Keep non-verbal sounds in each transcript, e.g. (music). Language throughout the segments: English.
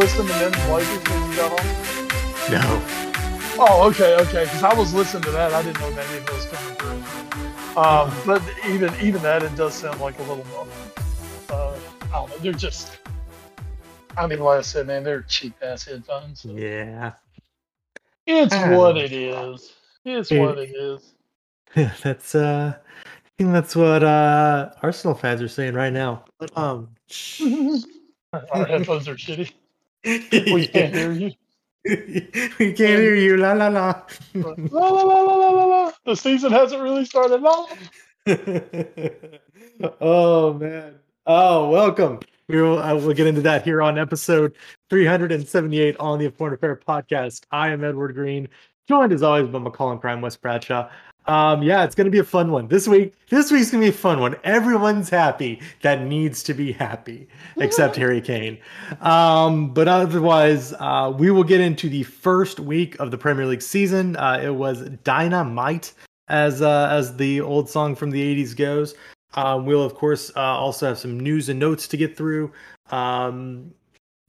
You hear me listening to Men in Blazers when you got on? No. Oh, okay, okay. Because I was listening to that, I didn't know that it was coming through. Um, but even even that, it does sound like a little. Uh, I don't know. They're just. I mean, like I said, man, they're cheap ass headphones. Yeah. It's Ah. what it is. It's It- what it is. Yeah, (laughs) that's uh I think that's what uh Arsenal fans are saying right now. But um (laughs) Our headphones are shitty. (laughs) We can't hear you. (laughs) we can't hear you. La la la. La, la, la, la, la, la. The season hasn't really started. La. (laughs) oh man. Oh, welcome. We will uh, we'll get into that here on episode 378 on the Foreign Affair podcast. I am Edward Greene, joined as always by McCollum Crime Wes Bradshaw. Um, yeah, it's gonna be a fun one. This week, this week's gonna be a fun one. Everyone's happy that needs to be happy, (laughs) except Harry Kane. Um, but otherwise, uh, we will get into the first week of the Premier League season. Uh, it was Dynamite, as uh, as the old song from the 80s goes. Um, we'll of course uh, also have some news and notes to get through. Um,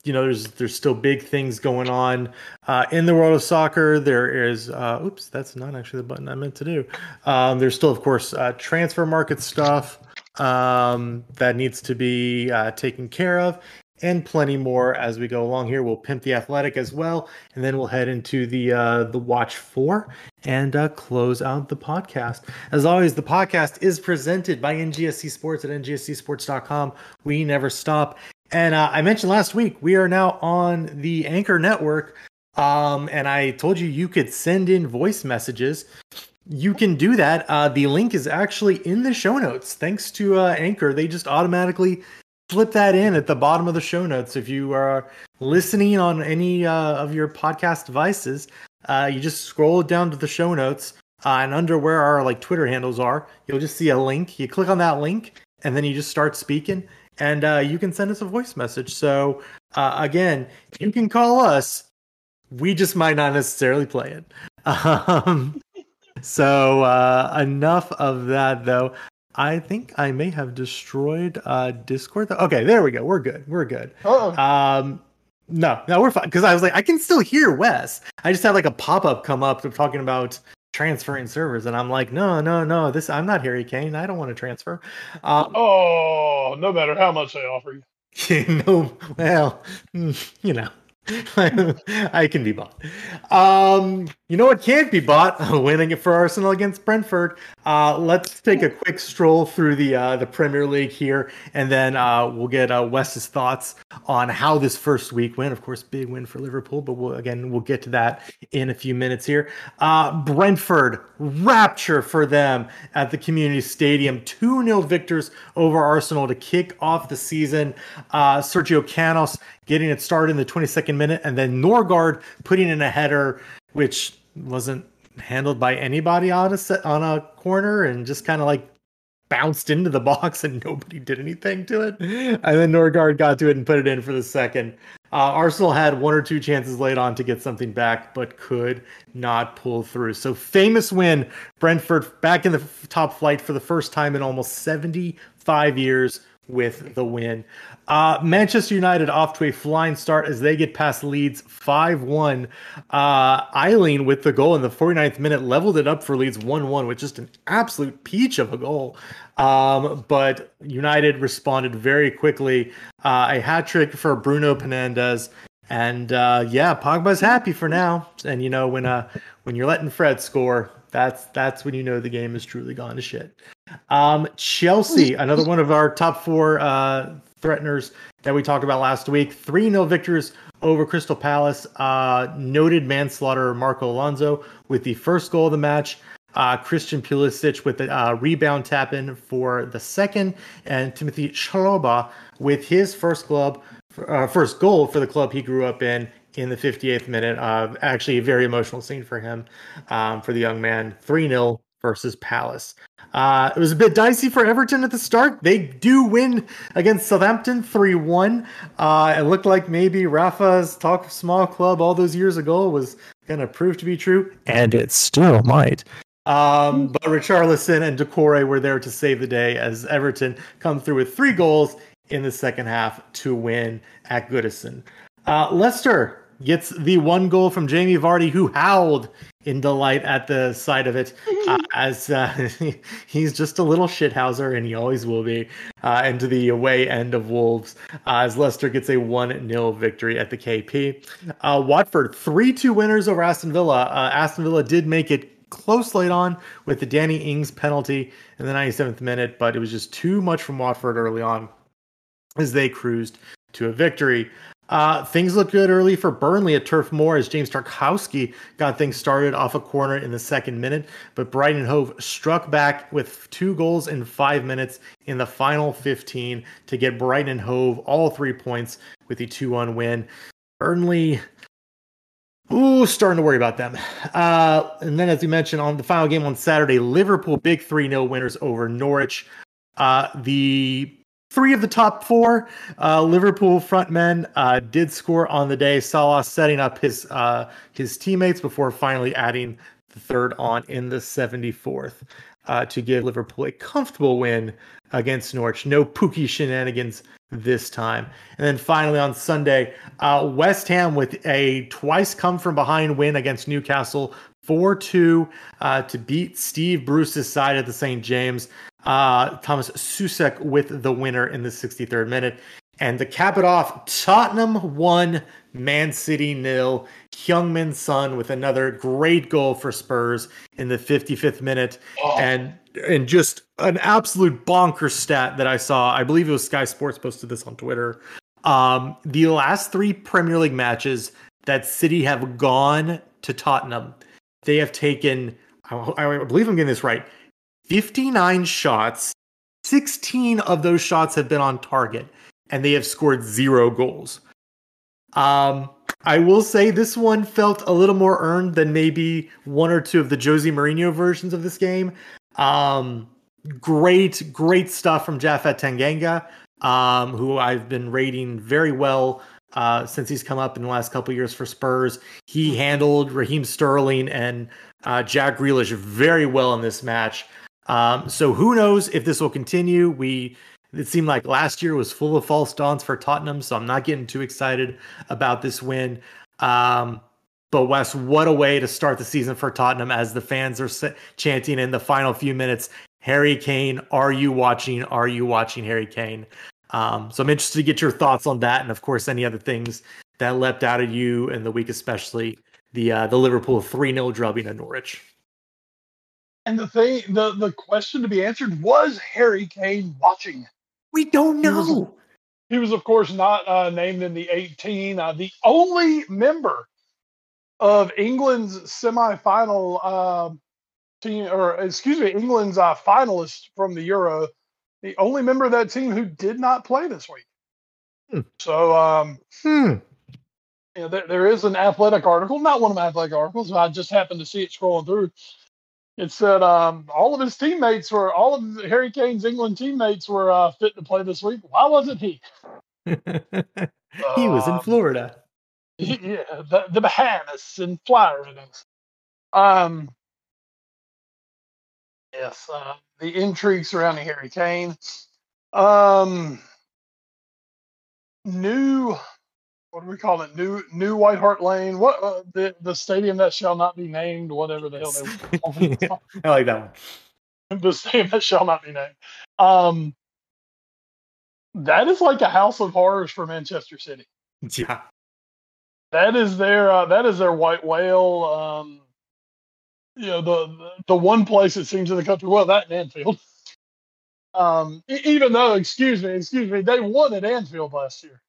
you know, there's there's still big things going on uh, in the world of soccer. There is, uh, oops, that's not actually the button I meant to do. Um, there's still, of course, uh, transfer market stuff um, that needs to be uh, taken care of, and plenty more as we go along here. We'll pimp the athletic as well, and then we'll head into the uh, the watch four and uh, close out the podcast. As always, the podcast is presented by NGSC Sports at ngscsports.com. We never stop. And uh, I mentioned last week we are now on the Anchor Network, um, and I told you you could send in voice messages. You can do that. Uh, the link is actually in the show notes. Thanks to uh, Anchor, they just automatically flip that in at the bottom of the show notes. If you are listening on any uh, of your podcast devices, uh, you just scroll down to the show notes, uh, and under where our like Twitter handles are, you'll just see a link. You click on that link, and then you just start speaking, and uh, you can send us a voice message. So uh, again, you can call us. We just might not necessarily play it. (laughs) Um, so uh, enough of that, though. I think I may have destroyed uh, Discord. Okay, there we go. We're good. We're good. Uh-oh. Um, no, no, we're fine. Because I was like, I can still hear Wes. I just had like a pop up come up talking about transferring servers, and I'm like, no, no, no. This I'm not Harry Kane. I don't want to transfer. Um, Oh, no matter how much they offer you. (laughs) no, well, mm, you know. (laughs) I can be bought. Um, you know what can't be bought? (laughs) Winning it for Arsenal against Brentford. Uh, let's take a quick stroll through the uh, the Premier League here, and then uh, we'll get uh, Wes's thoughts on how this first week went. Of course, big win for Liverpool, but we'll, again we'll get to that in a few minutes here. Uh, Brentford rapture for them at the Community Stadium. Two 0 victors over Arsenal to kick off the season. Uh, Sergio Canos getting it started in the 22nd minute, and then Norgaard putting in a header, which wasn't handled by anybody on a set, on a corner, and just kind of like bounced into the box, and nobody did anything to it. And then Norgaard got to it and put it in for the second. Uh, Arsenal had one or two chances late on to get something back, but could not pull through. So famous win, Brentford back in the f- top flight for the first time in almost 75 years with the win. Uh, Manchester United off to a flying start as they get past Leeds 5 1. Uh, Ayling with the goal in the 49th minute leveled it up for Leeds 1 1 with just an absolute peach of a goal. Um, but United responded very quickly. Uh, a hat trick for Bruno Fernandes. And uh, yeah, Pogba's happy for now. And you know when uh, when you're letting Fred score, That's that's when you know the game is truly gone to shit. Um, Chelsea, another one of our top four uh, threateners that we talked about last week. 3 0 victors over Crystal Palace. Uh, noted manslaughter Marco Alonso with the first goal of the match. Uh, Christian Pulisic with the uh, rebound tap in for the second, and Timothy Chalobah with his first club, uh, first goal for the club he grew up in in the 58th minute. Uh, actually, a very emotional scene for him, um, for the young man. 3 0 versus Palace. Uh, it was a bit dicey for Everton at the start. They do win against Southampton 3 1. Uh, it looked like maybe Rafa's talk small club all those years ago was going to prove to be true, and it still might. Um, but Richarlison and Doucouré were there to save the day as Everton come through with three goals in the second half to win at Goodison. Uh, Leicester gets the one goal from Jamie Vardy, who howled in delight at the sight of it, (laughs) uh, as uh, (laughs) he's just a little shithouser, and he always will be, uh, into the away end of Wolves, uh, as Leicester gets a 1 0 victory at the KP. Uh, Watford, 3 2 winners over Aston Villa. Uh, Aston Villa did make it close late on with the Danny Ings penalty in the 97th minute, but it was just too much from Watford early on as they cruised to a victory. Uh, things looked good early for Burnley at Turf Moor as James Tarkowski got things started off a corner in the second minute, but Brighton Hove struck back with two goals in five minutes in the final 15 to get Brighton Hove all three points with the 2 1 win. Burnley, ooh, starting to worry about them. Uh, and then, as we mentioned, on the final game on Saturday, Liverpool big 3 0 winners over Norwich. Uh, the three of the top four uh, Liverpool frontmen uh, did score on the day. Salah setting up his uh, his teammates before finally adding the third on in the 74th uh, to give Liverpool a comfortable win against Norwich. No Pukki shenanigans this time. And then finally on Sunday, uh, West Ham with a twice come from behind win against Newcastle. 4 2 uh, to beat Steve Bruce's side at the St. James. Uh, Tomas Soucek with the winner in the 63rd minute. And to cap it off, Tottenham won, Man City nil. Heung-min Son with another great goal for Spurs in the 55th minute. Oh. And and just an absolute bonker stat that I saw. I believe it was Sky Sports posted this on Twitter. Um, the last three Premier League matches that City have gone to Tottenham, they have taken, I, I believe I'm getting this right, 59 shots. 16 of those shots have been on target, and they have scored zero goals. Um, I will say this one felt a little more earned than maybe one or two of the Jose Mourinho versions of this game. Um, great, great stuff from Japhet Tanganga, um, who I've been rating very well uh, since he's come up in the last couple years for Spurs. He handled Raheem Sterling and uh, Jack Grealish very well in this match. Um, so who knows if this will continue? We it seemed like last year was full of false dawns for Tottenham, so I'm not getting too excited about this win. Um, but Wes, what a way to start the season for Tottenham as the fans are chanting in the final few minutes, Harry Kane, are you watching? Are you watching Harry Kane? Um, so I'm interested to get your thoughts on that, and of course, any other things that leapt out of you in the week, especially the uh, the Liverpool three 0 drubbing at Norwich. And the thing, the the question to be answered was Harry Kane watching. We don't know. He was, he was of course, not uh, named in the 18. Uh, the only member of England's semi-final uh, team, or excuse me, England's uh, finalist from the Euro, the only member of that team who did not play this week. Hmm. So, um, hmm. You know, there, there is an athletic article, not one of my athletic articles. I just happened to see it scrolling through it said um, all of his teammates were all of Harry Kane's England teammates were uh, fit to play this week. Why wasn't he? (laughs) he was in um, Florida. (laughs) Yeah, the, the Bahamas and Florida. Um, yes, uh, the intrigue surrounding Harry Kane. Um, new what do we call it? New New White Hart Lane. What uh, the the stadium that shall not be named, whatever the hell they (laughs) yeah, I like that one. (laughs) The stadium that shall not be named. Um, that is like a house of horrors for Manchester City. Yeah, that is their uh, that is their white whale. Um, you know the the one place it seems in the country. Well, that and Anfield. (laughs) Um, even though, excuse me, excuse me, they won at Anfield last year.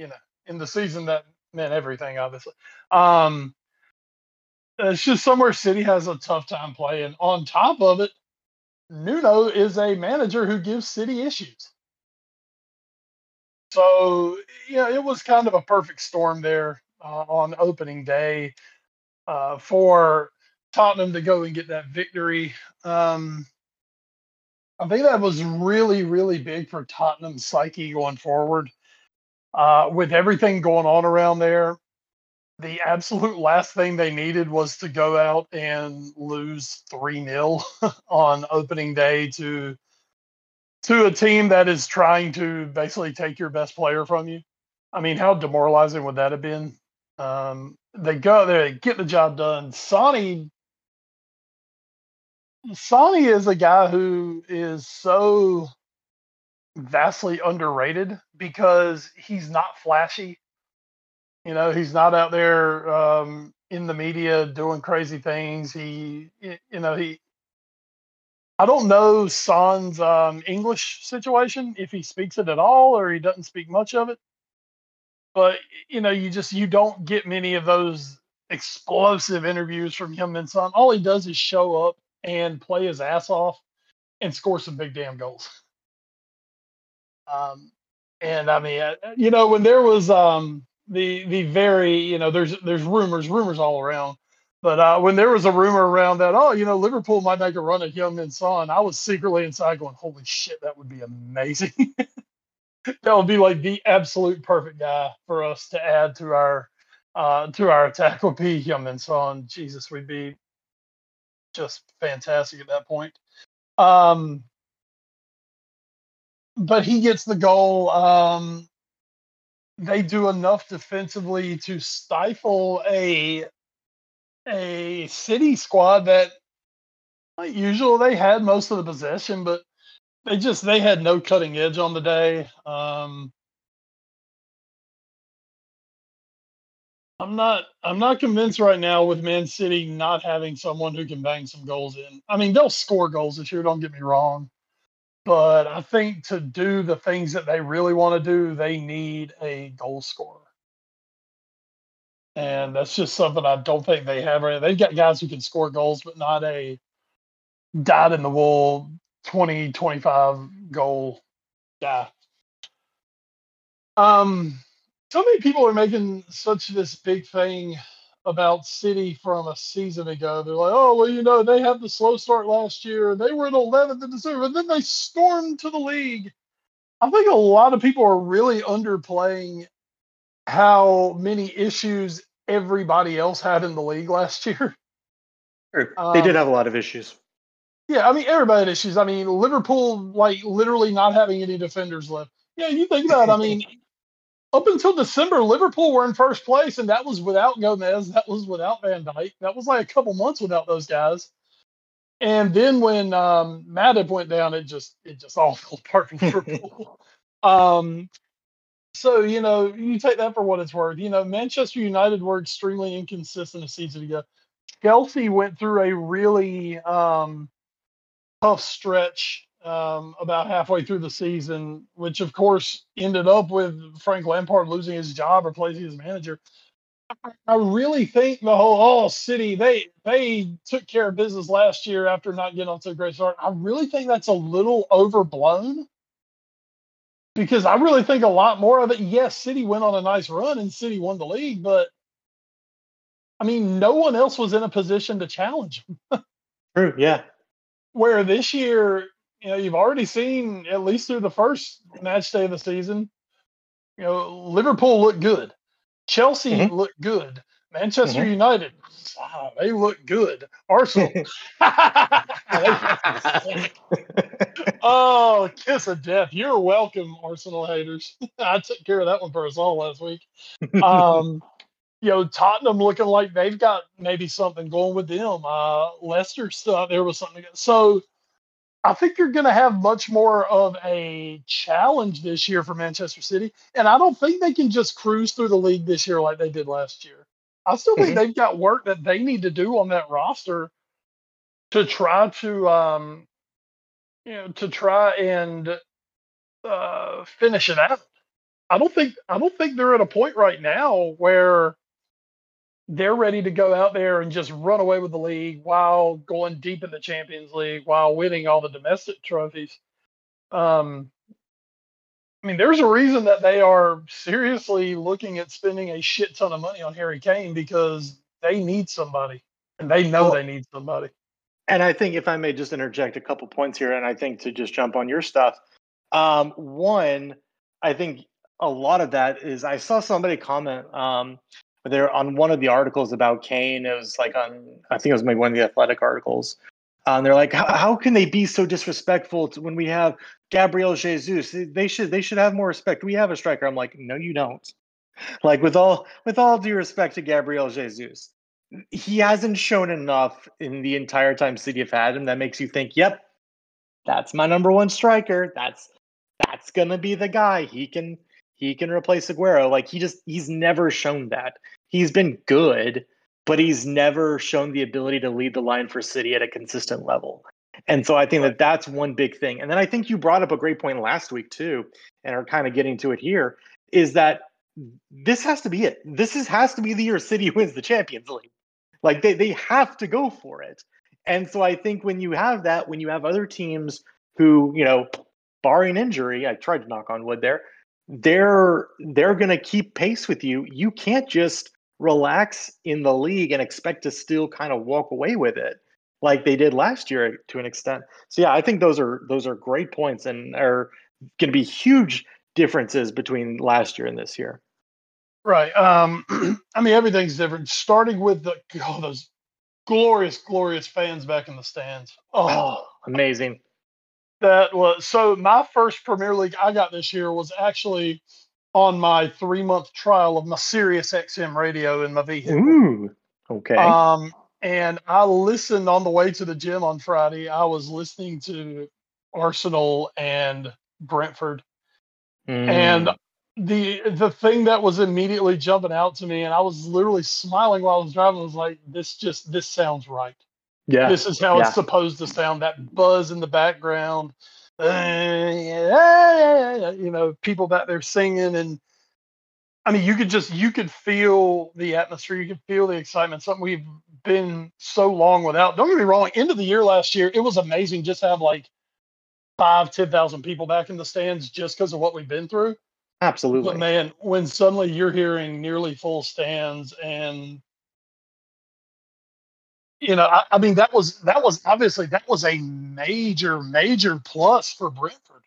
You know, in the season that meant everything, obviously. Um, it's just somewhere City has a tough time playing. On top of it, Nuno is a manager who gives City issues. So, yeah, it was kind of a perfect storm there uh, on opening day uh, for Tottenham to go and get that victory. Um, I think that was really, really big for Tottenham's psyche going forward. Uh, with everything going on around there, the absolute last thing they needed was to go out and lose 3 0 (laughs) on opening day to to a team that is trying to basically take your best player from you. I mean, how demoralizing would that have been? Um, they go there, they get the job done. Sonny Sonny is a guy who is so vastly underrated because he's not flashy. You know, he's not out there um, in the media doing crazy things. He, you know, he. I don't know Son's um, English situation if he speaks it at all or he doesn't speak much of it. But you know, you just you don't get many of those explosive interviews from him and Son. All he does is show up and play his ass off and score some big damn goals. Um, and I mean, uh, you know, when there was um, the the very, you know, there's there's rumors, rumors all around. But uh, when there was a rumor around that, oh, you know, Liverpool might make a run at Heung-min Son, I was secretly inside going, holy shit, that would be amazing. (laughs) that would be like the absolute perfect guy for us to add to our uh, to our attack would be Heung-min Son. Jesus, we'd be just fantastic at that point. Um, but he gets the goal. Um, they do enough defensively to stifle a a city squad that, like usual, they had most of the possession, but they just they had no cutting edge on the day. Um, I'm not I'm not convinced right now with Man City not having someone who can bang some goals in. I mean, they'll score goals this year, don't get me wrong. But I think to do the things that they really want to do, they need a goal scorer. And that's just something I don't think they have. Right? They've got guys who can score goals, but not a dyed in the wool 20, 25 goal guy. Um, so many people are making such this big thing about City from a season ago. They're like, oh, well, you know, they had the slow start last year. And they were in 11th in December, and then they stormed to the league. I think a lot of people are really underplaying how many issues everybody else had in the league last year. Sure. They did Um, have a lot of issues. Yeah, I mean, everybody had issues. I mean, Liverpool, like, literally not having any defenders left. Yeah, you think about it. I mean, up until December, Liverpool were in first place, and that was without Gomez. That was without Van Dijk. That was like a couple months without those guys. And then when um, Matip went down, it just it just (laughs) all fell apart for Liverpool. (laughs) um, so you know, you take that for what it's worth. You know, Manchester United were extremely inconsistent a season ago. Chelsea went through a really um, tough stretch um, about halfway through the season, which of course ended up with Frank Lampard losing his job, replacing his manager. I really think the whole oh City they they took care of business last year after not getting on to a great start. I really think that's a little overblown because I really think a lot more of it. Yes, City went on a nice run and City won the league, but I mean, no one else was in a position to challenge them. True. Yeah. Where this year, you know, you've already seen at least through the first match day of the season, you know, Liverpool looked good, Chelsea Mhm. looked good, Manchester Mhm. United, wow, they look good, Arsenal. (laughs) (laughs) oh, kiss of death! You're welcome, Arsenal haters. (laughs) I took care of that one for us all last week. Um, you know, Tottenham looking like they've got maybe something going with them. Uh, Leicester stuff there was something. So I think you're going to have much more of a challenge this year for Manchester City, and I don't think they can just cruise through the league this year like they did last year. I still think Mhm. they've got work that they need to do on that roster to try to, um, you know, to try and uh, finish it out. I don't think I don't think they're at a point right now where they're ready to go out there and just run away with the league while going deep in the Champions League while winning all the domestic trophies. Um, I mean, there's a reason that they are seriously looking at spending a shit ton of money on Harry Kane because they need somebody and they know Well- they need somebody. And I think if I may just interject a couple points here, and I think to just jump on your stuff. Um, one, I think a lot of that is I saw somebody comment um, there on one of the articles about Kane. It was like on I think it was maybe one of the athletic articles. Um, they're like, how, can they be so disrespectful to when we have Gabriel Jesus? They should they should have more respect. We have a striker. I'm like, no, you don't. (laughs) Like with all with all due respect to Gabriel Jesus, he hasn't shown enough in the entire time City have had him that makes you think, yep, that's my number one striker. That's that's gonna be the guy. He can he can replace Aguero. Like he just he's never shown that. He's been good, but he's never shown the ability to lead the line for City at a consistent level. And so I think that that's one big thing. And then I think you brought up a great point last week too, and are kind of getting to it here, is that this has to be it. This is has to be the year City (laughs) wins the Champions League. Like they they have to go for it. And so I think when you have that, when you have other teams who, you know, barring injury, I tried to knock on wood there, they're they're going to keep pace with you. You can't just relax in the league and expect to still kind of walk away with it like they did last year to an extent. So yeah, I think those are those are great points and are going to be huge differences between last year and this year. Right. Um, (clears throat) I mean, everything's different. Starting with the oh, those glorious, glorious fans back in the stands. Oh, Oh, amazing. That was so. My first Premier League I got this year was actually on my three month trial of my Sirius XM radio in my vehicle. Ooh. Okay. Um, and I listened on the way to the gym on Friday. I was listening to Arsenal and Brentford, and Mm. the the thing that was immediately jumping out to me, and I was literally smiling while I was driving, was like, "This just this sounds right. Yeah. This is how yeah. it's supposed to sound." That buzz in the background, uh, you know, people back there singing, and I mean, you could just you could feel the atmosphere, you could feel the excitement. Something we've been so long without. Don't get me wrong. End of the year last year, it was amazing just to have like five, ten thousand people back in the stands just because of what we've been through. Absolutely. But man, when suddenly you're hearing nearly full stands and you know, I, I mean that was that was obviously that was a major, major plus for Brentford.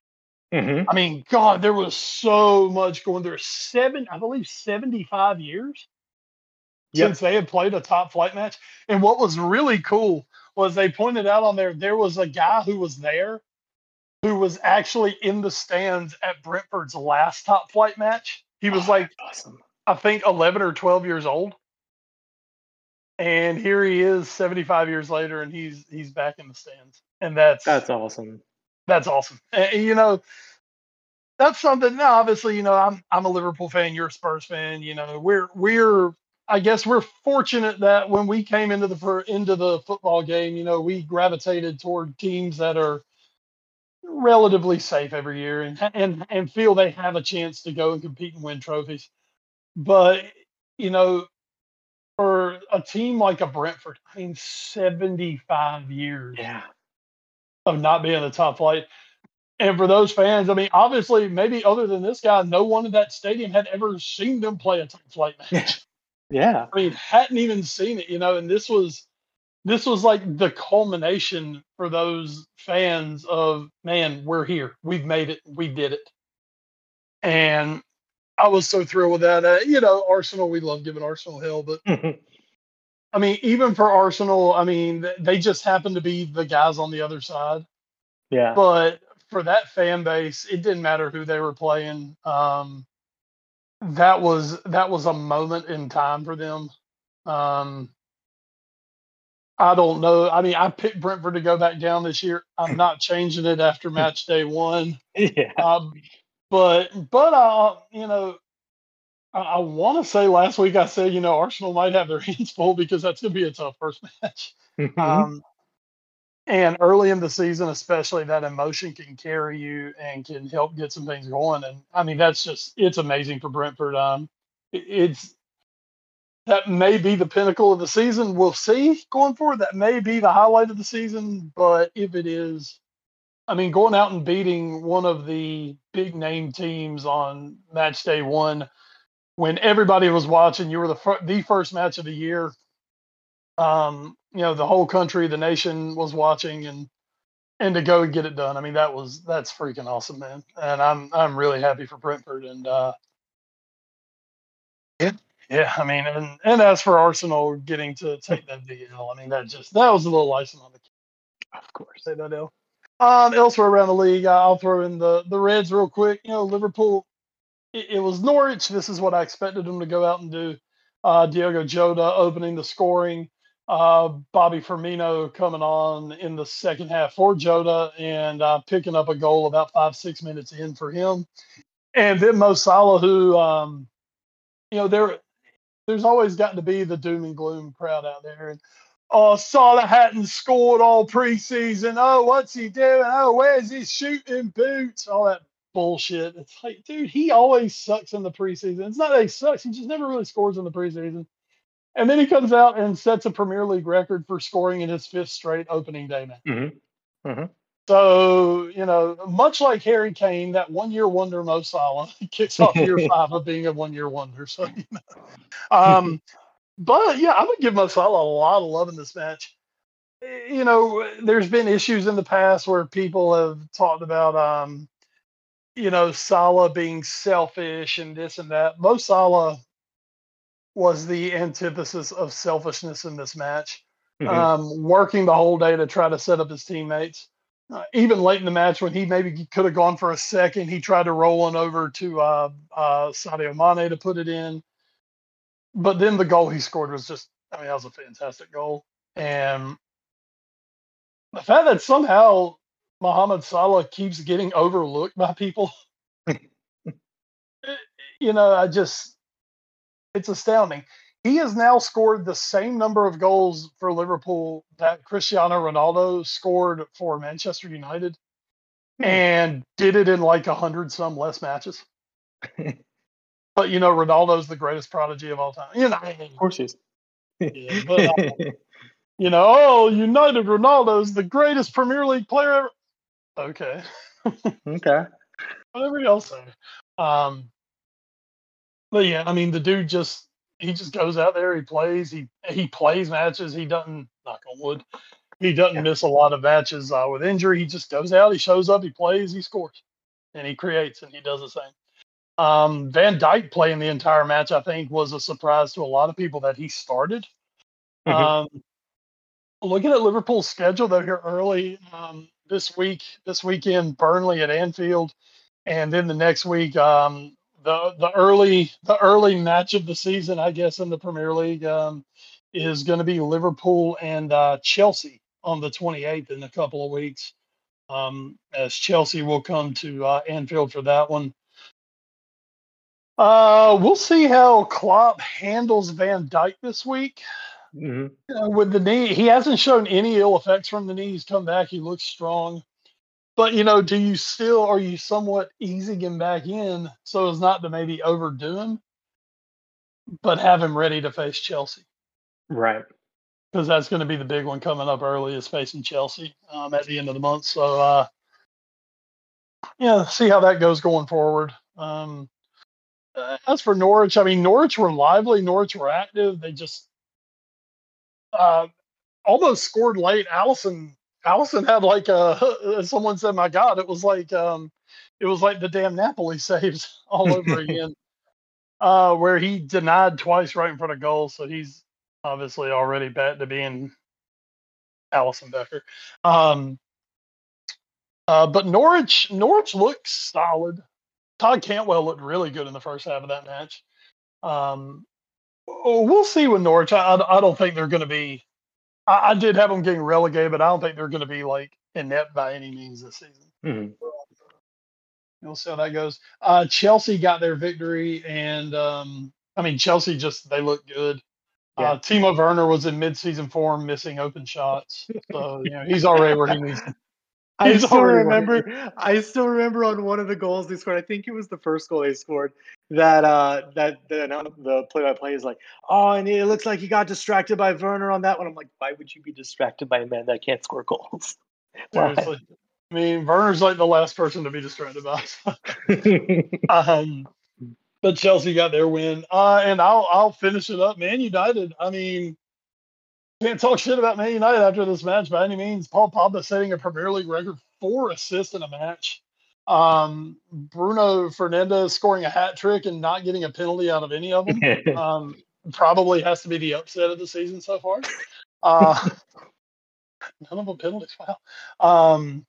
Mhm. I mean, God, there was so much going there. Seven, I believe, seventy-five years Yep. since they had played a top flight match. And what was really cool was they pointed out on there there was a guy who was there who was actually in the stands at Brentford's last top flight match. He was Oh, like, awesome. I think, 11 or 12 years old. And here he is 75 years later and he's he's back in the stands. And that's That's awesome. that's awesome. And, you know, that's something. Now, obviously, you know, I'm I'm a Liverpool fan. You're a Spurs fan. You know, we're we're I guess we're fortunate that when we came into the into the football game, you know, we gravitated toward teams that are relatively safe every year and and and feel they have a chance to go and compete and win trophies. But you know, for a team like a Brentford, I mean, 75 years Yeah. of not being in the top flight. And for those fans, I mean, obviously, maybe other than this guy, no one in that stadium had ever seen them play a top flight match. Yeah. I mean, hadn't even seen it, you know. And this was, this was like the culmination for those fans of, man, we're here, we've made it, we did it. And I was so thrilled with that. Uh, you know, Arsenal, we love giving Arsenal hell, but (laughs) I mean, even for Arsenal, I mean, they just happen to be the guys on the other side yeah. but for that fan base, it didn't matter who they were playing. Um, that was that was a moment in time for them. Um, I don't know. I mean, I picked Brentford to go back down this year. I'm (laughs) not changing it after match day one. (laughs) yeah. Um, but but uh, you know, I, I want to say last week I said you know Arsenal might have their (laughs) hands full because that's going to be a tough first (laughs) match. Mhm. Um, and early in the season, especially, that emotion can carry you and can help get some things going. And I mean, that's just it's amazing for Brentford. Um, it- it's that may be the pinnacle of the season. We'll see going forward. That may be the highlight of the season. But if it is, I mean, going out and beating one of the big name teams on match day one, when everybody was watching, you were the fir- the first match of the year um, you know, the whole country, the nation was watching and and to go and get it done. I mean, that was that's freaking awesome, man. And I'm I'm really happy for Brentford and uh yeah, yeah, I mean, and and as for Arsenal getting to take that DL, I mean that just that was a little icing on the cake. Of course, say that L. Um, elsewhere around the league, I'll throw in the the Reds real quick. You know, Liverpool. It, it was Norwich. This is what I expected them to go out and do. Uh, Diogo Jota opening the scoring uh, Bobby Firmino coming on in the second half for Jota and uh, picking up a goal about five, six minutes in for him. And then Mo Salah, who, um, you know, there, there's always got to be the doom and gloom crowd out there. And, oh, Salah hadn't scored all preseason. Oh, what's he doing? Oh, where's his shooting boots? All that bullshit. It's like, dude, he always sucks in the preseason. It's not that he sucks, he just never really scores in the preseason. And then he comes out and sets a Premier League record for scoring in his fifth straight opening day match. Mhm. Mhm. So, you know, much like Harry Kane, that one year wonder Mo Salah (laughs) kicks off year (laughs) five of being a one year wonder. So, you know. Um, but yeah, I'm gonna give Mo Salah a lot of love in this match. Eh, You know, there's been issues in the past where people have talked about, um, you know, Salah being selfish and this and that. Mo Salah was the antithesis of selfishness in this match Mhm. um, working the whole day to try to set up his teammates. Uh, even late in the match, when he maybe could have gone for a second, he tried to roll one over to uh, uh, Sadio Mane to put it in. But then the goal he scored was just, I mean, that was a fantastic goal. And the fact that somehow Mohamed Salah keeps getting overlooked by people, (laughs) you know, I just, it's astounding. He has now scored the same number of goals for Liverpool that Cristiano Ronaldo scored for Manchester United Hmm. and did it in like a hundred some less matches. (laughs) but you know, Ronaldo's the greatest prodigy of all time. You know, Of course he is. yeah, but, uh, (laughs) you know, oh, United Ronaldo's the greatest Premier League player ever. Okay. okay. (laughs) whatever y'all say. Um, but yeah, I mean, the dude just he just goes out there, he plays, he he plays matches. He doesn't knock on wood. He doesn't Yeah. miss a lot of matches uh, with injury. He just goes out, he shows up, he plays, he scores, and he creates, and he does the same. Um, Van Dijk playing the entire match, I think, was a surprise to a lot of people that he started. Mhm. Um, looking at Liverpool's schedule, though, here early um, this week, this weekend, Burnley at Anfield, and then the next week, um, the the early the early match of the season, I guess, in the Premier League um, is going to be Liverpool and uh, Chelsea on the 28th in a couple of weeks. Um, as Chelsea will come to uh, Anfield for that one. Uh, we'll see how Klopp handles Van Dijk this week. Mhm. Uh, with the knee, he hasn't shown any ill effects from the knee. He's come back. He looks strong. But you know, do you still are you somewhat easing him back in so as not to maybe overdo him, but have him ready to face Chelsea Right. because that's going to be the big one coming up early is facing Chelsea um, at the end of the month. So uh, yeah, see how that goes going forward. Um, uh, as for Norwich, I mean Norwich were lively, Norwich were active. They just uh, almost scored late. Alisson Alisson had like a (laughs) someone said, "My God, it was like um, it was like the damn Napoli (laughs) saves all over (laughs) again." Uh, where he denied twice right in front of goal, so he's obviously already back to being Alisson Becker. Um, uh, but Norwich Norwich looks solid. Todd Cantwell looked really good in the first half of that match. Um, oh, we'll see with Norwich. I, I don't think they're going to be. I, I did have them getting relegated, but I don't think they're going to be like inept by any means this season. Mhm. We'll see how that goes. Uh, Chelsea got their victory, and um, I mean Chelsea just they look good. Yeah. Uh, Timo Werner was in mid-season form, missing open shots, so you know he's already where he needs. To. I still remember. I still remember on one of the goals they scored. I think it was the first goal they scored. That uh, that the the play-by-play is like, oh, and it looks like he got distracted by Werner on that one. I'm like, why would you be distracted by a man that can't score goals? (laughs) Seriously. I mean, Werner's like the last person to be distracted by. (laughs) um, but Chelsea got their win, uh, and I'll I'll finish it up. Man United. I mean, can't talk shit about Man United after this match by any means. Paul Pogba setting a Premier League record four assists in a match. Um, Bruno Fernandes scoring a hat trick and not getting a penalty out of any of them. (laughs) um, probably has to be the upset of the season so far. Uh, (laughs) none of them penalties. Wow. Um,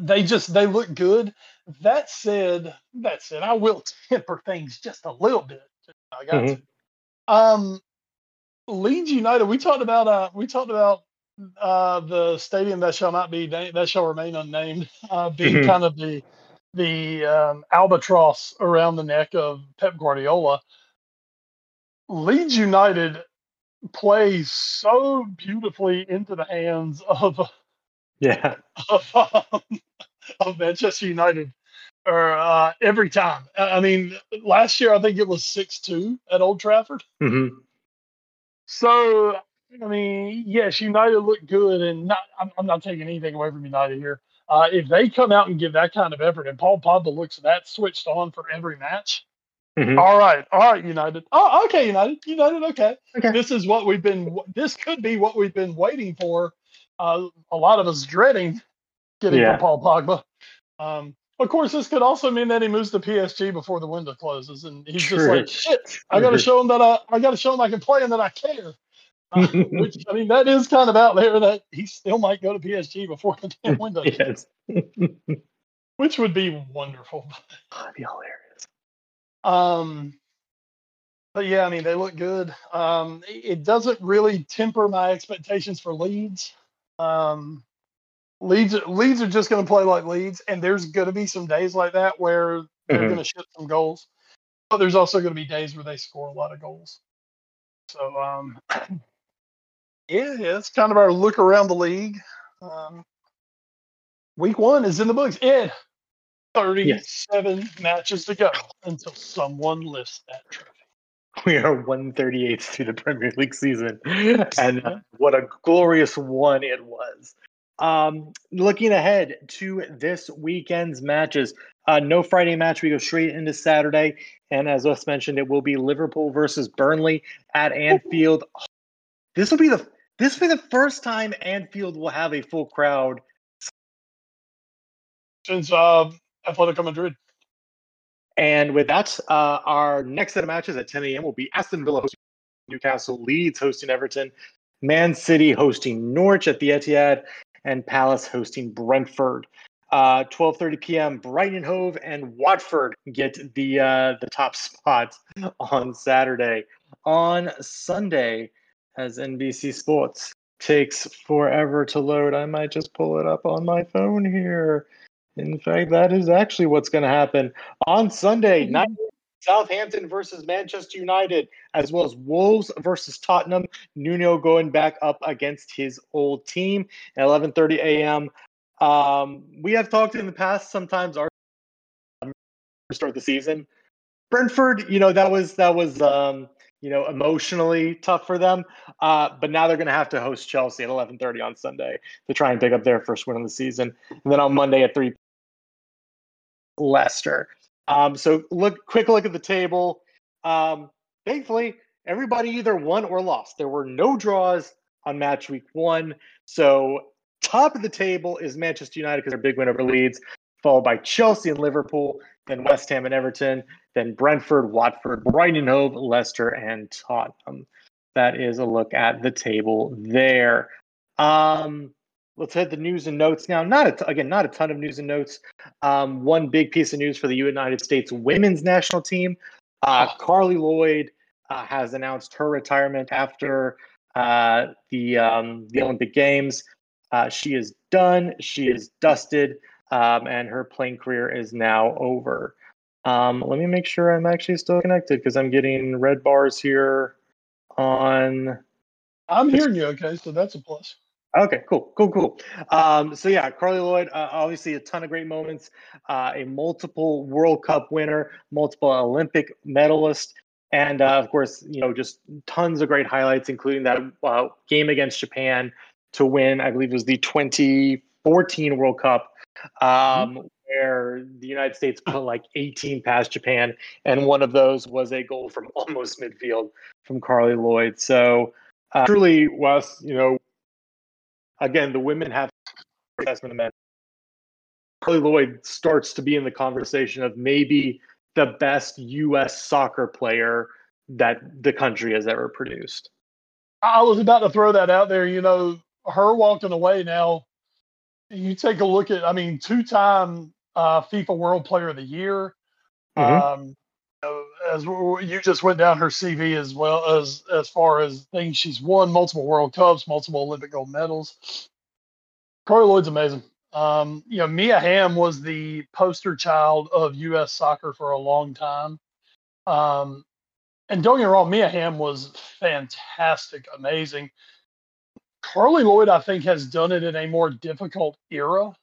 they just they look good. That said, that said, I will (laughs) temper things just a little bit. I got Mhm. to. Um, Leeds United. We talked about uh, we talked about uh, the stadium that shall not be na- that shall remain unnamed uh, being Mhm. kind of the the um, albatross around the neck of Pep Guardiola. Leeds United plays so beautifully into the hands of yeah. of, (laughs) um, of Manchester United or uh, every time. I mean, last year I think it was six two at Old Trafford. hmm So I mean, yes, United look good, and not. I'm, I'm not taking anything away from United here. Uh, if they come out and give that kind of effort, and Paul Pogba looks that switched on for every match, hmm all right, all right, United. Oh, okay, United, United. Okay, Okay. this is what we've been. This could be what we've been waiting for. Uh, a lot of us dreading getting Yeah. from Paul Pogba. Um, of course, this could also mean that he moves to PSG before the window closes, and he's just like, "Shit, I got to show him that I, I got to show him I can play and that I care." Uh, (laughs) which I mean, that is kind of out there that he still might go to PSG before the damn (laughs) window, yes. (laughs) which would be wonderful. That'd be hilarious. Um, but yeah, I mean, they look good. Um, it it doesn't really temper my expectations for Leeds. Um, Leeds, Leeds are just going to play like Leeds, and there's going to be some days like that where they're Mhm. going to ship some goals. But there's also going to be days where they score a lot of goals. So, um, (clears throat) yeah, yeah, it's kind of our look around the league. Um, week one is in the books. Ed, 37 matches to go until someone lifts that trophy. We are 138th through the Premier League season, and uh, what a glorious one it was. Um, looking ahead to this weekend's matches, uh, no Friday match. We go straight into Saturday, and as us mentioned, it will be Liverpool versus Burnley at Anfield. This will be the this will be the first time Anfield will have a full crowd. Since uh, Atletico Madrid. And with that, uh, our next set of matches at 10 a.m. will be Aston Villa hosting Newcastle, Leeds hosting Everton, Man City hosting Norwich at the Etihad, and Palace hosting Brentford. Uh, 12:30 p.m. Brighton Hove and Watford get the uh, the top spot (laughs) on Saturday. On Sunday, as NBC Sports takes forever to load, I might just pull it up on my phone here. In fact, that is actually what's going to happen on Sunday night. Southampton versus Manchester United, as well as Wolves versus Tottenham. Nuno going back up against his old team at 11:30 a.m. Um, we have talked in the past. Sometimes our start the season. Brentford, you know that was that was um, you know emotionally tough for them, uh, but now they're going to have to host Chelsea at 11:30 on Sunday to try and pick up their first win of the season, and then on Monday at 3 Leicester. Um, so look, quick look at the table. Um, thankfully, everybody either won or lost. There were no draws on match week one. So top of the table is Manchester United because they're big win over Leeds, followed by Chelsea and Liverpool, then West Ham and Everton, then Brentford, Watford, Brighton Hove, Leicester, and Tottenham. That is a look at the table there. Um, let's hit the news and notes now. Not a t- again, not a ton of news and notes. Um, one big piece of news for the United States women's national team. Uh, Carly Lloyd uh, has announced her retirement after uh, the um, the Olympic Games. Uh, she is done. She is dusted. um, and her playing career is now over. Um, let me make sure I'm actually still connected because I'm getting red bars here on. I'm hearing you okay, so that's a plus. Okay, cool, cool, cool. Um, so yeah, Carly Lloyd, uh, obviously a ton of great moments. Uh, a multiple World Cup winner, multiple Olympic medalist, and uh, of course, you know, just tons of great highlights, including that uh, game against Japan to win. I believe it was the 2014 World Cup, um, mm-hmm. where the United States put like 18 past Japan, and one of those was a goal from (laughs) almost midfield from Carly Lloyd. So uh, truly, was you know, again, the women have assessment of men. Carli Lloyd starts to be in the conversation of maybe the best U.S. soccer player that the country has ever produced. I was about to throw that out there. You know, her walking away now. You take a look at, I mean, two-time uh, FIFA World Player of the Year. Mm-hmm. Um, as you just went down her CV as well as as far as things she's won, multiple World Cups, multiple Olympic gold medals. Carli Lloyd's amazing. Um, you know, Mia Hamm was the poster child of U.S. soccer for a long time. Um, and don't get me wrong, Mia Hamm was fantastic, amazing. Carli Lloyd, I think, has done it in a more difficult era.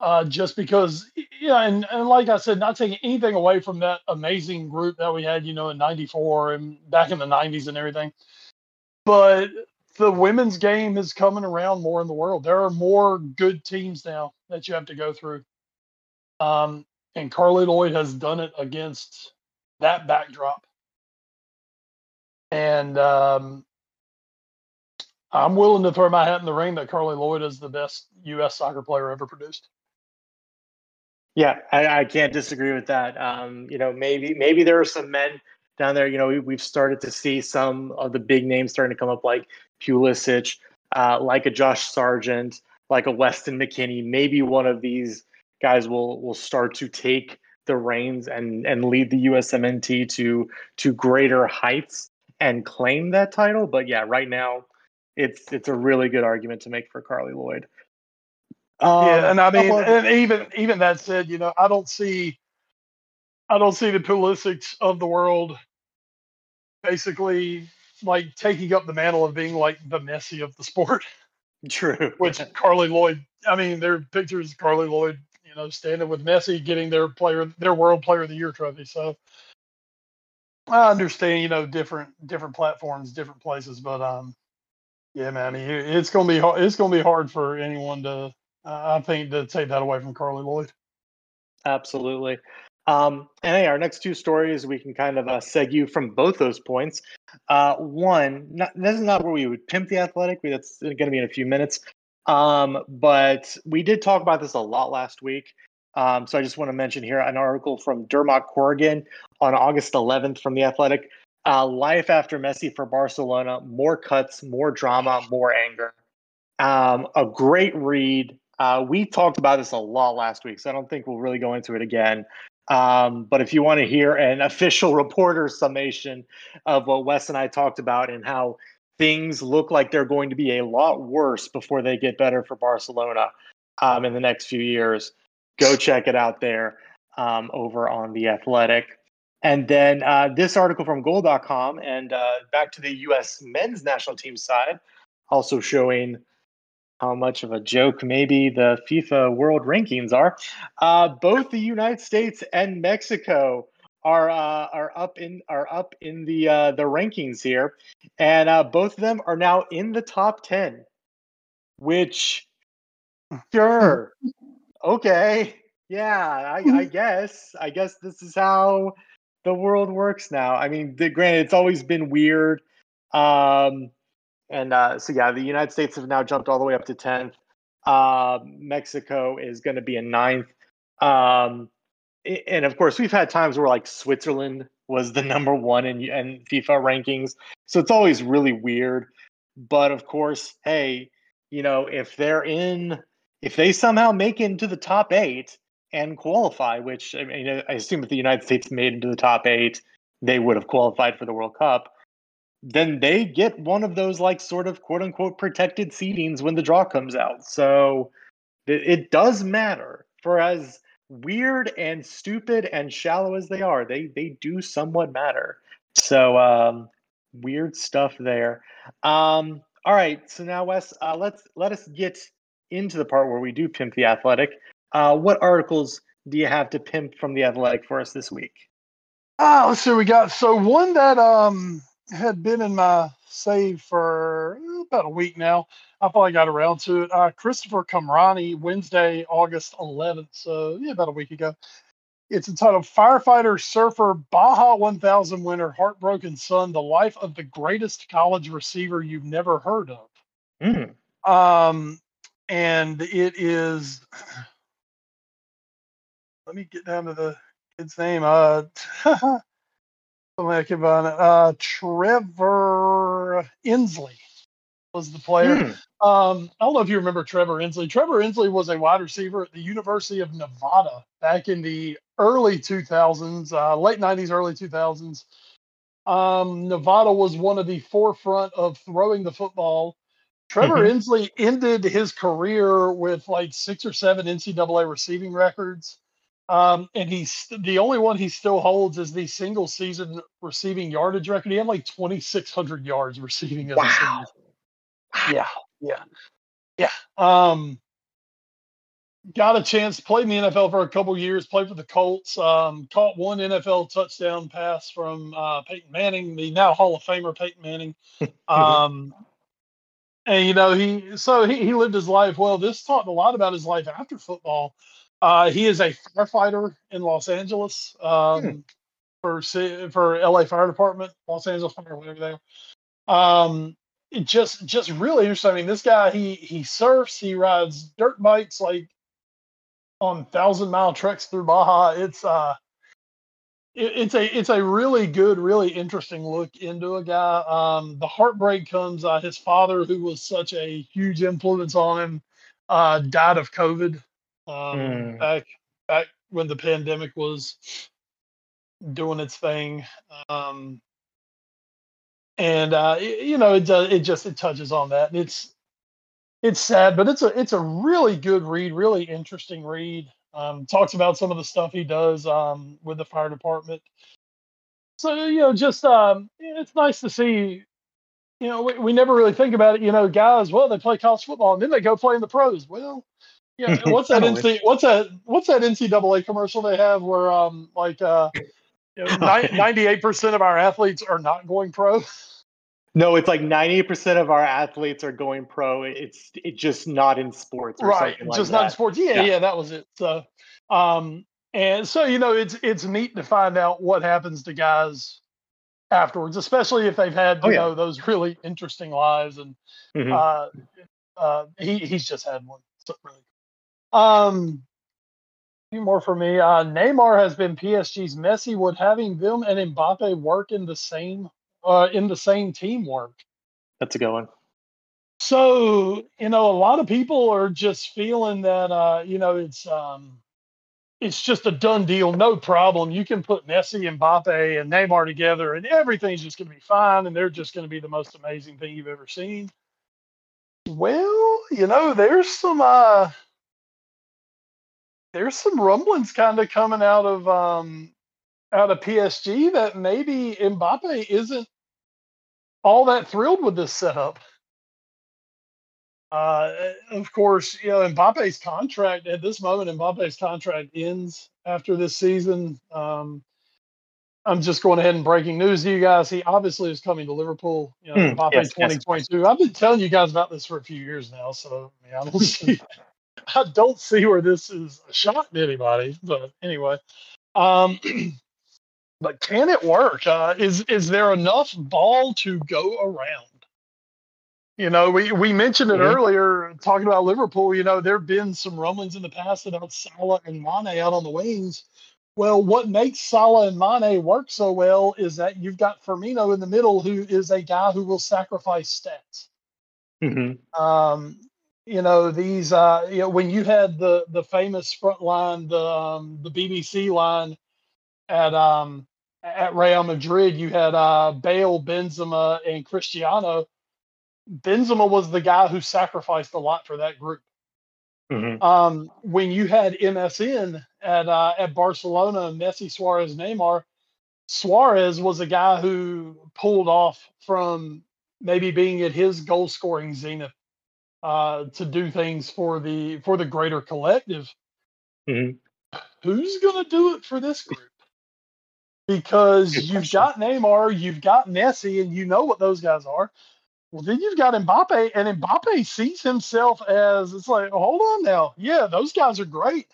Uh, just because, yeah, and, and like I said, not taking anything away from that amazing group that we had, you know, in '94 and back in the '90s and everything. But the women's game is coming around more in the world. There are more good teams now that you have to go through. Um, and Carli Lloyd has done it against that backdrop. And um, I'm willing to throw my hat in the ring that Carli Lloyd is the best U.S. soccer player ever produced. Yeah, I, I can't disagree with that. Um, you know, maybe maybe there are some men down there. You know, we, have started to see some of the big names starting to come up, like Pulisic, uh, like a Josh Sargent, like a Weston McKennie. Maybe one of these guys will will start to take the reins and and lead the USMNT to to greater heights and claim that title. But yeah, right now it's it's a really good argument to make for Carli Lloyd. Um, yeah, and I mean, and even even that said, you know, I don't see, I don't see the Pulisic of the world basically like taking up the mantle of being like the Messi of the sport. (laughs) True. Which Carli Lloyd, I mean, there are pictures of Carli Lloyd, you know, standing with Messi getting their player, their World Player of the Year trophy. So I understand, you know, different different platforms, different places, but um, yeah, man, I mean, it's gonna be hard. It's gonna be hard for anyone to, I think, to take that away from Carli Lloyd. Absolutely. Um, and hey, our next two stories, we can kind of uh, segue from both those points. Uh, one, not, this is not where we would pimp the athletic. That's going to be in a few minutes. Um, but we did talk about this a lot last week. Um, so I just want to mention here an article from Dermot Corrigan on August 11th from the Athletic. Uh, Life after Messi for Barcelona: more cuts, more drama, more anger. Um, a great read. Uh, we talked about this a lot last week, so I don't think we'll really go into it again. Um, but if you want to hear an official (laughs) reporter summation of what Wes and I talked about and how things look like they're going to be a lot worse before they get better for Barcelona um, in the next few years, go check it out there um, over on The Athletic. And then uh, this article from goal.com and uh, back to the U.S. men's national team side, also showing how much of a joke maybe the FIFA World Rankings are. Uh, both the United States and Mexico are uh, are up in are up in the uh, the rankings here, and uh, both of them are now in the top ten. Which, sure, okay, yeah, I, I guess I guess this is how the world works now. I mean, the, granted, it's always been weird. Um, and uh, so, yeah, the United States have now jumped all the way up to 10th. Uh, Mexico is going to be in ninth. Um, and of course, we've had times where like Switzerland was the (laughs) number one in, in FIFA rankings. So it's always really weird. But of course, hey, you know, if they're in, if they somehow make it into the top eight and qualify, which I mean, I assume if the United States made into the top eight, they would have qualified for the World Cup then they get one of those like sort of quote unquote protected seedings when the draw comes out. So It, it does matter for as weird and stupid and shallow as they are, they they do somewhat matter. So um, weird stuff there. Um, all right, so now Wes, uh, let's let us get into the part where we do pimp the athletic. Uh, what articles do you have to pimp from the athletic for us this week? Ah, let's see. We got so one that um had been in my save for eh, about a week now. I finally got around to it. Uh, Christopher Kamrani, Wednesday, August 11th. So yeah, about a week ago. It's entitled "Firefighter Surfer Baja 1000 Winner Heartbroken Son: The Life of the Greatest College Receiver You've Never Heard of." Mm. Um, and it is. (sighs) Let me get down to the kid's name. Uh, (laughs) can find it. Uh, Trevor Insley was the player. Hmm. Um, I don't know if you remember Trevor Insley. Trevor Insley was a wide receiver at the University of Nevada back in the early 2000s, uh, late 90s, early 2000s. Um, Nevada was one of the forefront of throwing the football. Trevor Mhm. Insley ended his career with like six or seven NCAA receiving records. Um, and he's the only one he still holds is the single season receiving yardage record. He had like 2,600 yards receiving Wow. Yeah, yeah, yeah. Um, got a chance, played in the NFL for a couple years, played for the Colts, um, caught one NFL touchdown pass from uh, Peyton Manning, the now Hall of Famer Peyton Manning. (laughs) Um, and you know he so he, he lived his life well. This taught a lot about his life after football. Uh, he is a firefighter in Los Angeles um, Hmm. for for LA Fire Department, Los Angeles Fire, whatever they are. Um, it just just really interesting. I mean, this guy he he surfs, he rides dirt bikes like on thousand mile treks through Baja. It's uh it, it's a it's a really good, really interesting look into a guy. Um, the heartbreak comes. Uh, his father, who was such a huge influence on him, uh, died of COVID um, Mm. back back when the pandemic was doing its thing. Um, and uh, y- you know, it does. It just it touches on that. And it's it's sad, but it's a it's a really good read, really interesting read. Um, talks about some of the stuff he does um, with the fire department. So you know, just um, it's nice to see. You know, we, we never really think about it. You know, guys, well, they play college football and then they go play in the pros. Well, yeah, what's that? NC, what's that? What's that NCAA commercial they have where um, like uh, (laughs) ninety-eight percent of our athletes are not going pro. No, it's like ninety percent of our athletes are going pro. It's it's just not in sports, or right something like just that. not in sports yeah, Yeah. yeah that was it so um and so you know it's it's neat to find out what happens to guys afterwards especially if they've had you Oh, yeah. know those really interesting lives and Mhm. uh uh he he's just had one so really cool. Um a few more for me uh neymar has been psg's messi would having them and mbappe work in the same uh in the same teamwork That's a good one. so, you know, a lot of people are just feeling that uh, you know, it's um it's just a done deal, no problem. You can put Messi and Mbappe and Neymar together and everything's just gonna be fine and they're just gonna be the most amazing thing you've ever seen. Well, you know, there's some uh there's some rumblings kind of coming out of um out of PSG that maybe Mbappe isn't all that thrilled with this setup. Uh, of course, you know, Mbappe's contract at this moment, Mbappe's contract ends after this season. Um, I'm just going ahead and breaking news to you guys. He obviously is coming to Liverpool. You know, Hmm, Mbappe yes, yes, 2022. I've been telling you guys about this for a few years now, so I, mean, I don't (laughs) see, (laughs) I don't see where this is a shot to anybody. But anyway, um, (clears throat) but can it work? Uh, is is there enough ball to go around? You know, we, we mentioned it Mhm. earlier talking about Liverpool. You know, there have been some rumblings in the past about Salah and Mane out on the wings. Well, what makes Salah and Mane work so well is that you've got Firmino in the middle, who is a guy who will sacrifice stats. Mhm. Um, you know, these uh, you know, when you had the the famous front line, the um, the BBC line at um at Real Madrid, you had uh Bale, Benzema, and Cristiano. Benzema was the guy who sacrificed a lot for that group. Mhm. Um, when you had MSN at uh, at Barcelona, Messi, Suarez, Neymar, Suarez was a guy who pulled off from maybe being at his goal scoring zenith uh, to do things for the for the greater collective. Mhm. Who's going to do it for this group? Because you've got Neymar, you've got Messi, and you know what those guys are. Well, then you've got Mbappe, and Mbappe sees himself as it's like, hold on now, yeah, those guys are great,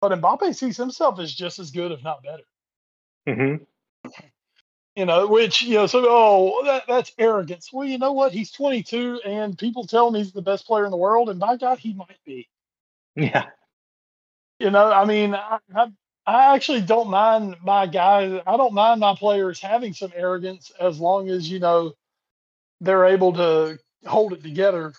but Mbappe sees himself as just as good, if not better. Mhm. You know, which you know, so oh, that that's arrogance. Well, you know what? He's 22, and people tell him he's the best player in the world, and by God, he might be. Yeah. You know, I mean, I, I, I actually don't mind my guys. I don't mind my players having some arrogance as long as you know they're able to hold it together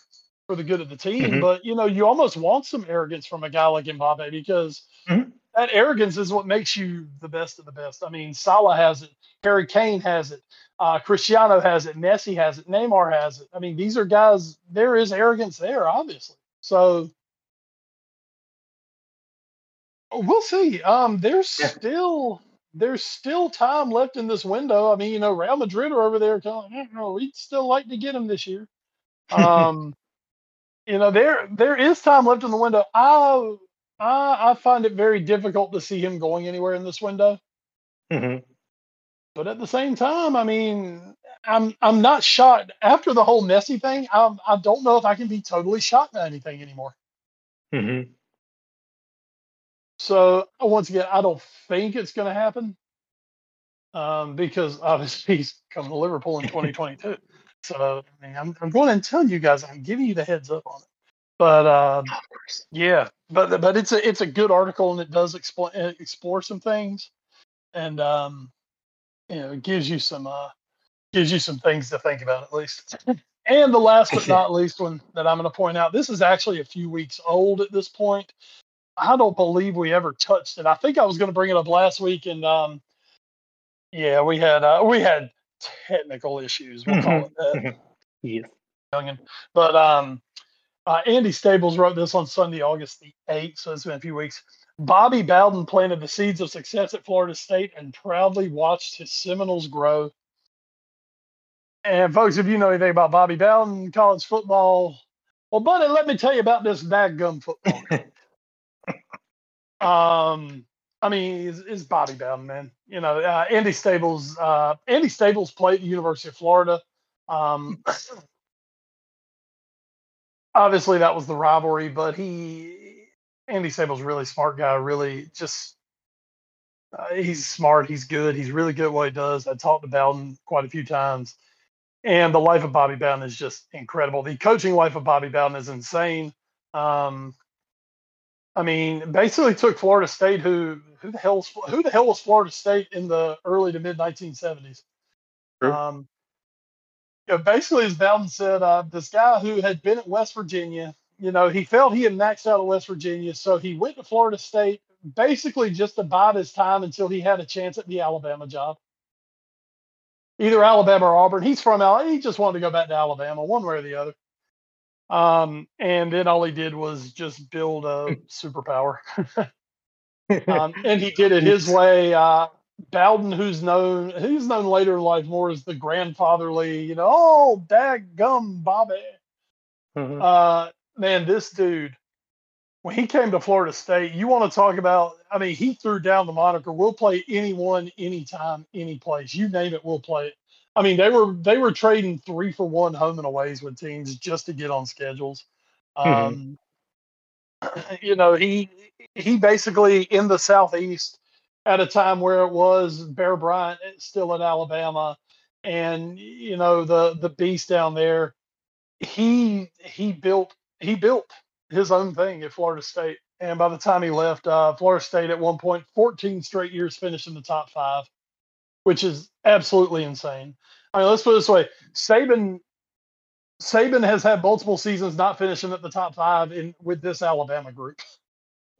for the good of the team. Mhm. But you know, you almost want some arrogance from a guy like Mbappe because Mhm. That arrogance is what makes you the best of the best. I mean, Salah has it, Harry Kane has it, uh, Cristiano has it, Messi has it, Neymar has it. I mean, these are guys. There is arrogance there, obviously. So we'll see. Um, there's Yeah. still there's still time left in this window. I mean, you know, Real Madrid are over there going, "Eh, no, we'd still like to get him this year. (laughs) Um, you know, there there is time left in the window. I I, I find it very difficult to see him going anywhere in this window. Mhm. But at the same time, I mean, I'm I'm not shocked after the whole Messi thing. I I don't know if I can be totally shocked by anything anymore. Mhm. So once again, I don't think it's going to happen um, because obviously (laughs) he's coming to Liverpool in 2022. so I mean, I'm I'm going to tell you guys. I'm giving you the heads up on it. But uh, Of course. yeah, but but it's a it's a good article and it does explain explore some things, and um, you know, it gives you some uh, gives you some things to think about at least. And the last but (laughs) not least one that I'm going to point out, this is actually a few weeks old at this point. I don't believe we ever touched it. I think I was going to bring it up last week, and um, yeah, we had uh, we had technical issues. We'll call it that. Yes. But um, uh, Andy Staples wrote this on Sunday, August the 8th, so it's been a few weeks. Bobby Bowden planted the seeds of success at Florida State and proudly watched his Seminoles grow. And folks, if you know anything about Bobby Bowden, college football, well, buddy, let me tell you about this dadgum football. (laughs) um, I mean, it's, it's Bobby Bowden, man. You know, uh, Andy Staples. Uh, Andy Staples played at the University of Florida. Um, (laughs) obviously, that was the rivalry, but he, Andy Staples, really smart guy. Really, just uh, he's smart. He's good. He's really good at what he does. I talked to Bowden quite a few times, and the life of Bobby Bowden is just incredible. The coaching life of Bobby Bowden is insane. Um, I mean, basically took Florida State, who who the hell who the hell was Florida State in the early to mid 1970s. True. Um, you know, basically, as Bowden said, uh, this guy who had been at West Virginia, you know, he felt he had maxed out at West Virginia, so he went to Florida State basically just to bide his time until he had a chance at the Alabama job. Either Alabama or Auburn. He's from Alabama. He just wanted to go back to Alabama, one way or the other. Um, and then all he did was just build a (laughs) superpower. (laughs) (laughs) um, and he did it his way. Uh, Bowden, who's known who's known later in life more as the grandfatherly, you know, oh, dag gum Bobby. Mhm. Uh, man, this dude, when he came to Florida State, you want to talk about? I mean, he threw down the moniker. We'll play anyone, anytime, any place. You name it, we'll play it. I mean, they were they were trading three for one home and aways with teams just to get on schedules. Um, (clears throat) you know, he he basically in the southeast at a time where it was Bear Bryant still in Alabama, and you know the the beast down there. He he built he built his own thing at Florida State, and by the time he left, uh, Florida State at one point, 14 straight years finished in the top five, which is absolutely insane. I mean, let's put it this way: Saban Saban has had multiple seasons not finishing at the top five in with this Alabama group.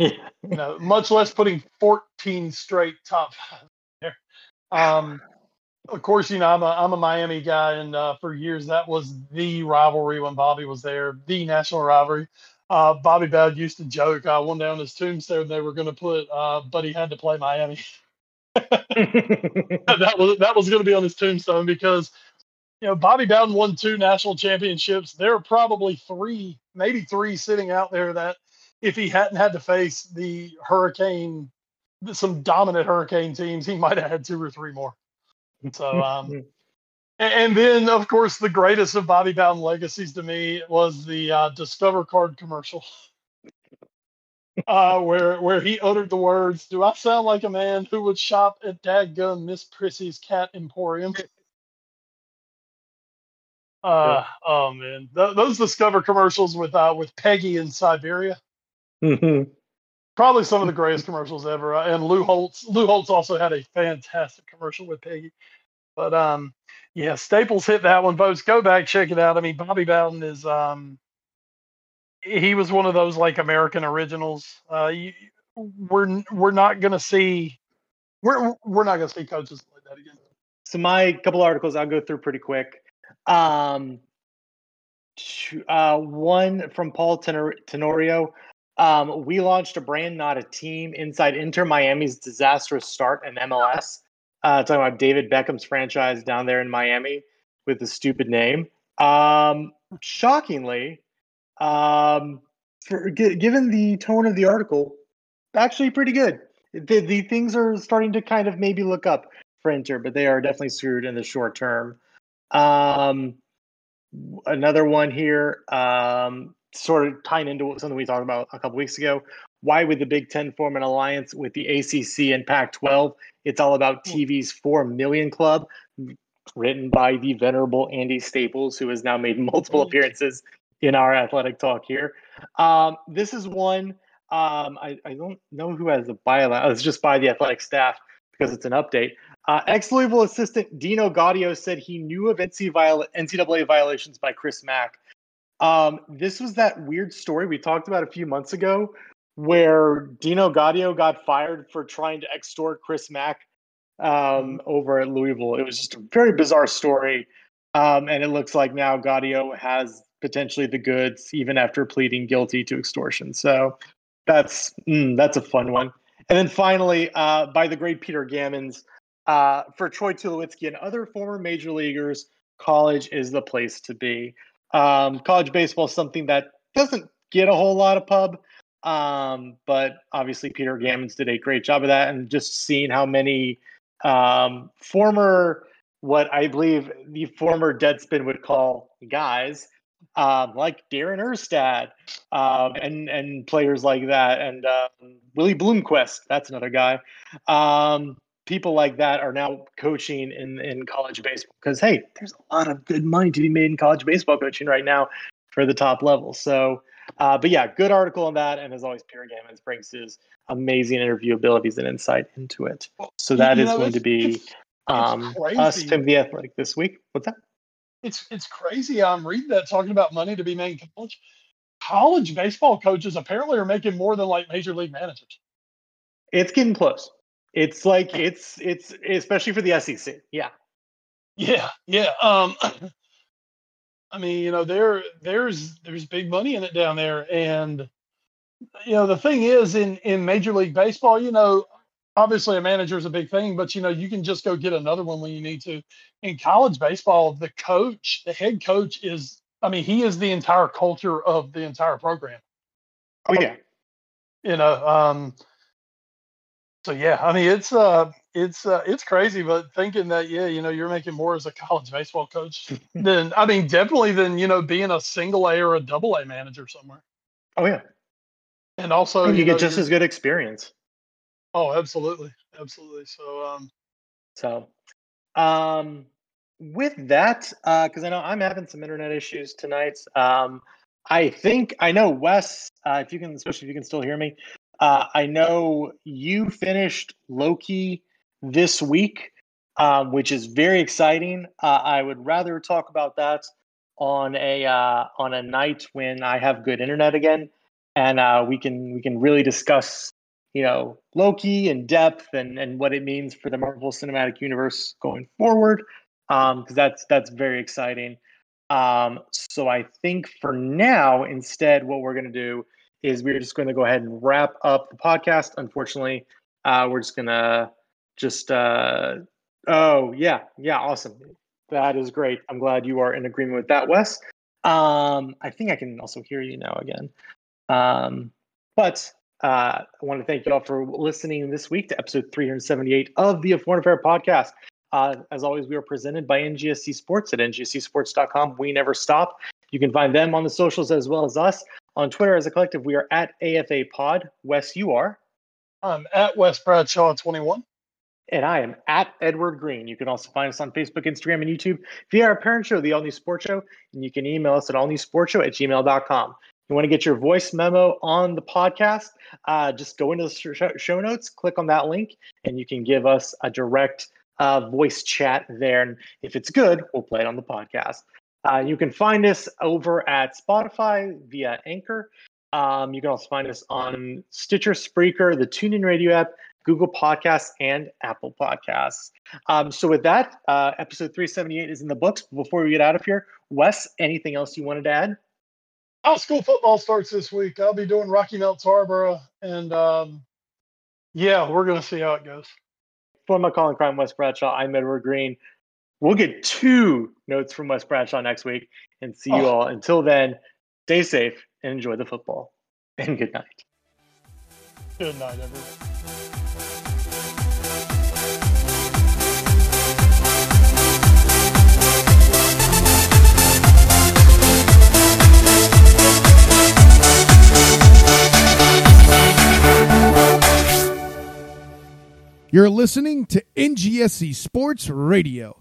(laughs) Much less putting 14 straight top there. Um, of course, you know I'm a I'm a Miami guy, and uh, for years that was the rivalry when Bobby was there, the national rivalry. uh, Bobby Bowden used to joke uh, one day on his tombstone they were going to put, uh, but he had to play Miami. (laughs) that was that was going to be on his tombstone because you know Bobby Bowden won two national championships. There are probably three, maybe three, sitting out there that if he hadn't had to face the Hurricane, some dominant Hurricane teams, he might have had two or three more. So, (laughs) um, and, then of course the greatest of Bobby Bowden legacies to me was the uh, Discover Card commercial (laughs) uh, where where he uttered the words, "Do I sound like a man who would shop at Dadgum Miss Prissy's Cat Emporium?" Uh, oh man, Th- those Discover commercials with uh, with Peggy in Siberia. Mm-hmm. Probably some of the greatest (laughs) commercials ever. Uh, and Lou Holtz, Lou Holtz also had a fantastic commercial with Peggy. But um, yeah, Staples hit that one, folks. Go back, check it out. I mean, Bobby Bowden is um, he was one of those like American originals. Uh, you, we're we're not gonna see we're we're not gonna see coaches like that again. So my couple articles I'll go through pretty quick. Um, uh, one from Paul Tenor- Tenorio. Um, we launched a brand, not a team, inside Inter Miami's disastrous start in MLS. Uh, talking about David Beckham's franchise down there in Miami with the stupid name. Um, shockingly, um, for g- given the tone of the article, actually pretty good. The, the things are starting to kind of maybe look up for Inter, but they are definitely screwed in the short term. Um, another one here, um, sort of tying into something we talked about a couple weeks ago. Why would the Big Ten form an alliance with the ACC and Pac 12? It's all about hmm. TV's 4 million club, written by the venerable Andy Staples, who has now made (laughs) multiple appearances in our athletic talk here. Um, this is one um, I, I, don't know who has the byline. It's just by the athletic staff because it's an update. Uh, Ex Louisville assistant Dino Gaudio said he knew of NCAA violations by Chris Mack. Um, this was that weird story we talked about a few months ago where Dino Gaudio got fired for trying to extort Chris Mack um, mm-hmm. over at Louisville. It was just a very bizarre story. Um, and it looks like now Gaudio has potentially the goods even after pleading guilty to extortion. So that's mm, that's a fun one. And then finally, uh, by the great Peter Gammons, uh, for Troy Tulowitzki and other former major leaguers, college is the place to be. Um, college baseball is something that doesn't get a whole lot of pub, um, but obviously Peter Gammons did a great job of that, and just seeing how many um, former, what I believe the former Deadspin would call guys, um, like Darren Erstad, um, and and players like that, and um, Willie Bloomquist, that's another guy. Um, people like that are now coaching in in college baseball because hey, there's a lot of good money to be made in college baseball coaching right now for the top level. So, uh, but yeah, good article on that, and as always, Pierre Gammons brings his amazing interview abilities and insight into it. So that you is going to be um, us, Tim the Athletic, this week. What's that? it's it's crazy. I'm reading that talking about money to be made in college. College baseball coaches apparently are making more than like major league managers. It's getting close. It's like it's it's especially for the SEC. Yeah. Yeah, yeah. Um I mean, you know, there there's there's big money in it down there and you know, the thing is in in Major League Baseball, you know, obviously a manager is a big thing, but you know, you can just go get another one when you need to. In college baseball, the coach, the head coach is I mean, he is the entire culture of the entire program. Oh yeah. You know, um so yeah, I mean it's uh it's uh, it's crazy, but thinking that yeah, you know, you're making more as a college baseball coach (laughs) than I mean, definitely than you know being a single A or a double A manager somewhere. Oh yeah, and also and you, you know, get just as good experience. Oh, absolutely, absolutely. So, um, so, um, with that, uh, because I know I'm having some internet issues tonight. Um, I think I know Wes. Uh, if you can, especially if you can still hear me, uh, I know you finished Loki this week, um, which is very exciting. Uh, I would rather talk about that on a uh, on a night when I have good internet again, and uh, we can we can really discuss you know Loki in depth and and what it means for the Marvel Cinematic Universe going forward. Because um, that's that's very exciting. Um, so I think for now, instead, what we're going to do is we're just going to go ahead and wrap up the podcast. Unfortunately, uh, we're just going to just, uh, oh, yeah, yeah, awesome. That is great. I'm glad you are in agreement with that, Wes. Um, I think I can also hear you now again. Um, but uh, I want to thank you all for listening this week to episode 378 of the Foreign Affair podcast. Uh, as always, we are presented by NGSC Sports at ngscsports.com. We never stop. You can find them on the socials as well as us. On Twitter as a collective, we are at AFA Pod. Wes, you are. I'm at Wes Bradshaw 21. And I am at Edward Greene. You can also find us on Facebook, Instagram, and YouTube via our parent show, The All New Sports Show. And you can email us at allnewsportshow at gmail.com. You want to get your voice memo on the podcast? Uh, just go into the show notes, click on that link, and you can give us a direct uh, voice chat there. And if it's good, we'll play it on the podcast. Uh, you can find us over at Spotify via Anchor. Um, you can also find us on Stitcher, Spreaker, the TuneIn Radio app, Google Podcasts, and Apple Podcasts. Um, so, with that, uh, episode 378 is in the books. Before we get out of here, Wes, anything else you wanted to add? High school football starts this week. I'll be doing Rocky Mount Tarboro, and um, yeah, we're going to see how it goes. For my calling crime, Wes Bradshaw, I'm Edward Greene. We'll get two notes from Wes Bradshaw next week and see you oh. all. Until then, stay safe and enjoy the football. And good night. Good night, everyone. You're listening to NGSC Sports Radio.